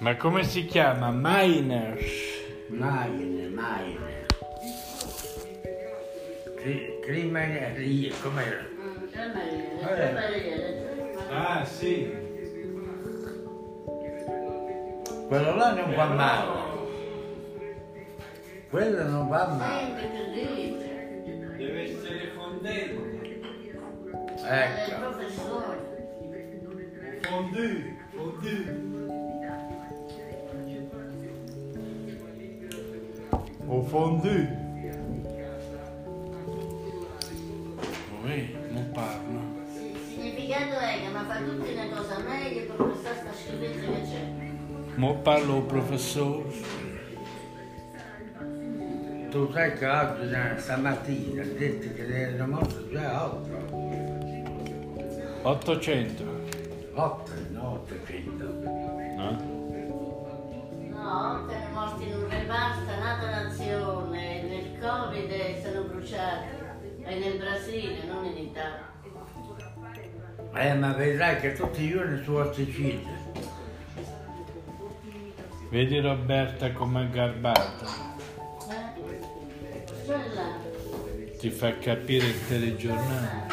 Ma come si chiama? Miners. Maine, Maine. Cri- Criminali, com'era? Ah, sì. Quello là non va male. Quello non va male. Deve essere fondente. Ecco. Fondue, fondue. O fondue. Uè, non parla. Il significato è che mi fa tutte le cose meglio per questa sta schifezza che c'è. Mo parlo professore. Tu sai che oggi, eh, stamattina, ha detto che ne erano morti già 8. 800. 8, no 800. No? No, otto erano morti in un reparto, nata nazione, nel Covid sono bruciati. E nel Brasile, non in Italia. Eh, ma vedrai che tutti i giorni su a Sicilia. Vedi Roberta com'è garbata. Eh? Ti fa capire il telegiornale.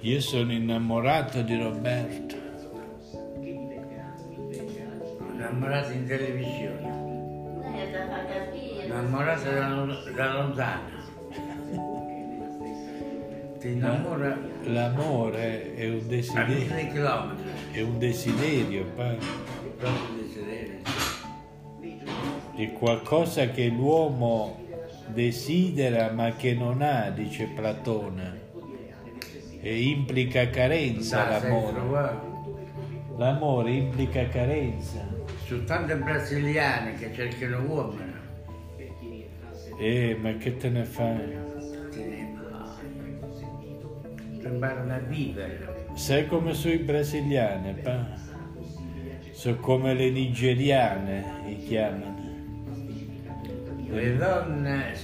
Io sono innamorato di Roberta. Innamorata in televisione. È. Innamorata da, da lontano. Ti innamora L'amore è un a desiderio, mille chilometri. è un desiderio, pa. Proprio desiderio. è qualcosa che l'uomo desidera ma che non ha, dice Platone. E implica carenza l'amore. L'amore implica carenza. Su tante brasiliane che cercano uomini. Eh, ma che te ne fai? te ne. Ti imparano a vivere. Sai come sono i brasiliani, pa? Sono come le nigeriane, li chiamano. Le donne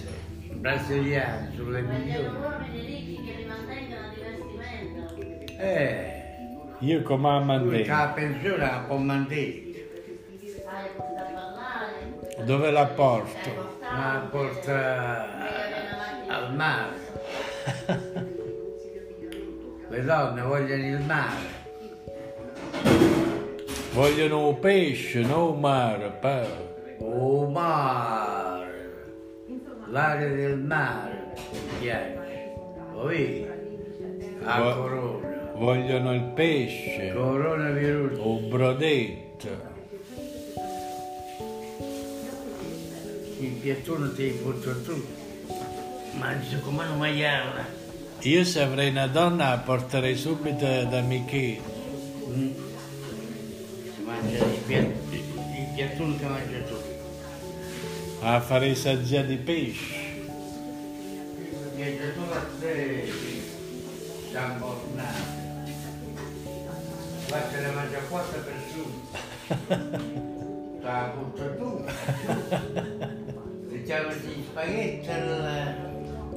brasiliane sulle Vogliono milioni. uomini ricchi che li mantengono a divertimento. Eh, Io come a Mandela. che la pensione la può mandare. Dove la porto? Portato. porta al mare. Le donne vogliono il mare. Vogliono un pesce, non un mare, pa. Oh mare. L'aria del mare. Piace. A corona. Vogliono il pesce, Coronavirus. un brodetto. Il piattuno ti butto tu. Mangi come una maiala. Io se avrei una donna la porterei subito da Michele. Mm. Si mangia il, piat- il piattuno che mangia tu. A fare saggia di pesce. Mangia tu a te. San Bornato. Qua se ne mangia quattro persone. La butto tu. Diciamo gli spaghetti al-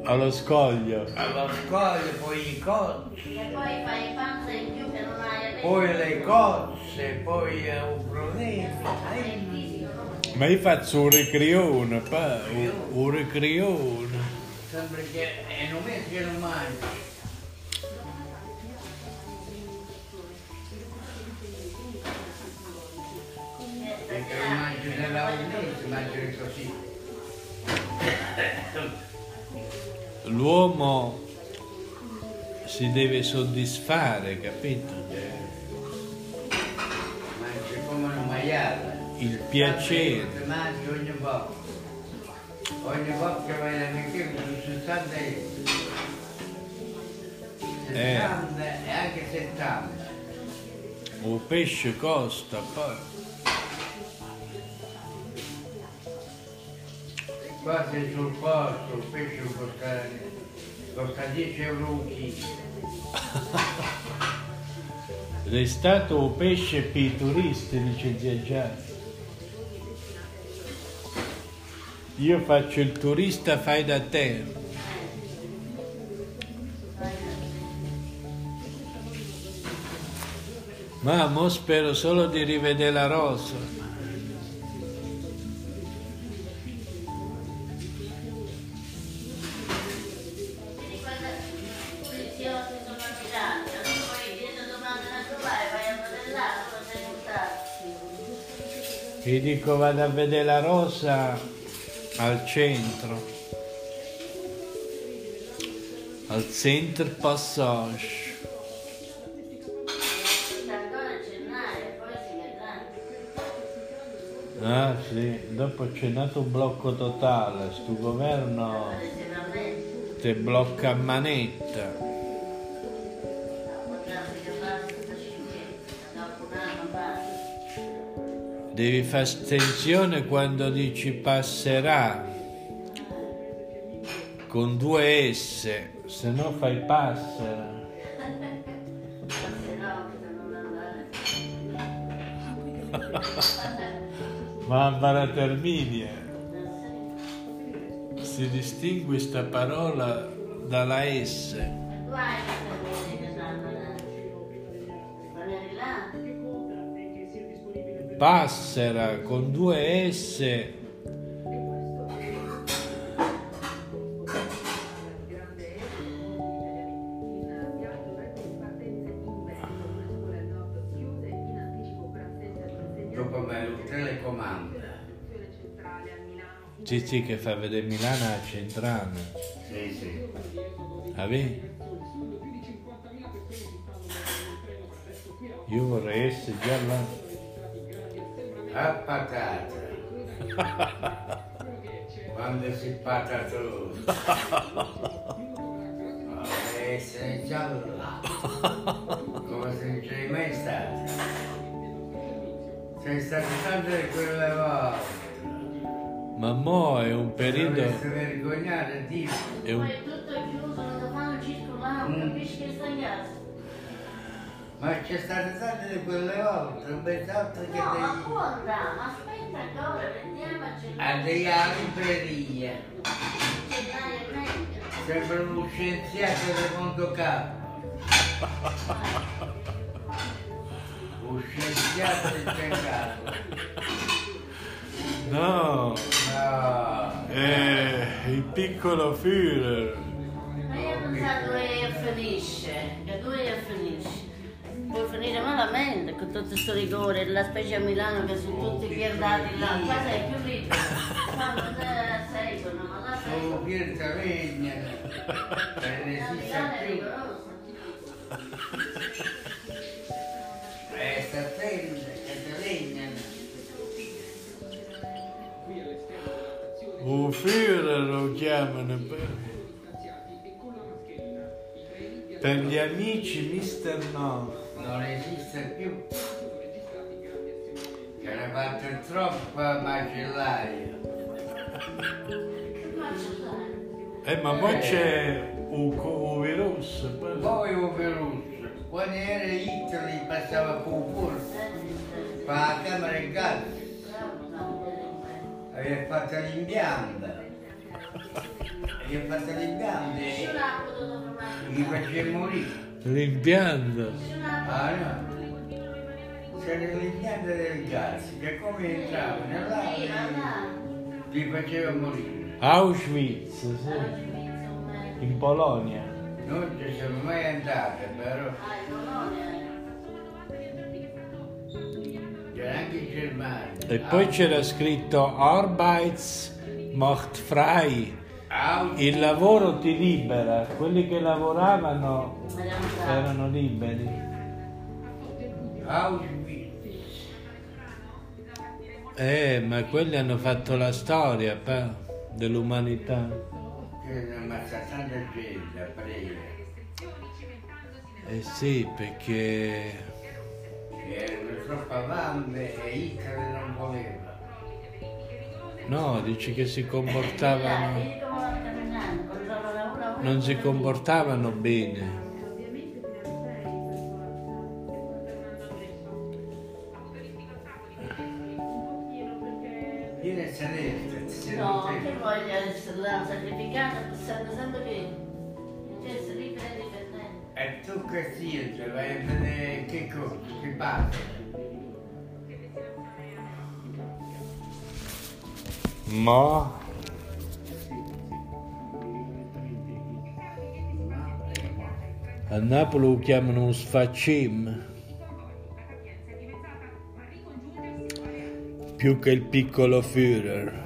Allo scoglio. allo scoglio, poi i cozzi. E poi fai panza in più che non hai avuto. Poi le cozze, poi un prodotto. Ma io faccio un recrione, pa. Un, un recrione. Sembra che è un mese che non mangi. Così. L'uomo si deve soddisfare, capito? Mangi come un maiale. Il piacere. Mangi ogni volta. Ogni volta che vai da Michele su 60 euro. Eh. 60 e anche 70. Un pesce costa, poi. Qua sei sul posto, il pesce costa, costa 10 euro un chilo. È stato un pesce per i turisti, dice zia Gianni. Io faccio il turista fai da te. Ma mo spero solo di rivedere la rosa. Gli dico vado a vedere la rosa al centro. Al Center Passage. Ah sì, dopo c'è nato un blocco totale, sto governo te blocca a manetta. Devi fare astensione quando dici passerà con due S, se no fai passera. Barbara Terminia. Si distingue sta parola dalla S. Passera con due S. Dopo me lo telecomanda. Sì, sì, che fa vedere Milano a centrale. Sì, sì. Ah? Io vorrei essere già là. A patata. Quando si patatoso. Vorrei essere già là. Come se non c'è mai stato. Sei stato tante quelle volte. Ma mo è un periodo. Dovresti vergognare, Dio. È un, Poi è tutto chiuso, non ti fanno circolare, Mm. capisci che sta in casa? Ma c'è state tante di quelle volte, un bel altro che No, ma andare, ma aspetta ancora, vediamo a a gennaio. dei alla libreria. Sembra uno scienziato del mondo capo. Un scienziato del capo. no, No. è il piccolo Führer. Ma io ho pensato che finisce, che due finisce. Finire malamente con tutto questo rigore, la specie a Milano che sono tutti pierdati là, qua sei più libero. Qua non è- seguono, ma là Solo seguono. Pietro Regna. Per La resistere Milano è più. rigorosa. Resta attenta, che regnano. Un Führer lo chiamano. Per, per gli amici Mister No. Non esiste più. Che ne fatto troppo macellaio. Ma ce l'hai. Eh, ma poi c'è un, virus. poi- un virus. Quando era Hitler passava con un furto. Fa la camera in gas. Aveva fatto l'impianto. Aveva fatto l'impianto e gli faceva morire. L'impianto. Ah no. C'era l'impianto del gas che come entrava nell'aria gli faceva morire. Auschwitz, sì. In Polonia. Non ci siamo mai andati, però c'era anche in Germania. E poi c'era scritto Arbeits macht frei. Il lavoro ti libera. Quelli che lavoravano erano liberi. Eh, ma quelli hanno fatto la storia pa, dell'umanità. Eh sì, perché Erano troppo fame e Hitler non voleva. no, dici che si comportavano, non si comportavano bene. Vieni a sedere, ti sei No, che voglio essere sacrificata pensando sempre che cioè, se riprendi per te. E tu che siete, vai a vedere che Ecco, che parte. Ma a Napoli lo chiamano sfaccim. Più che il piccolo Führer.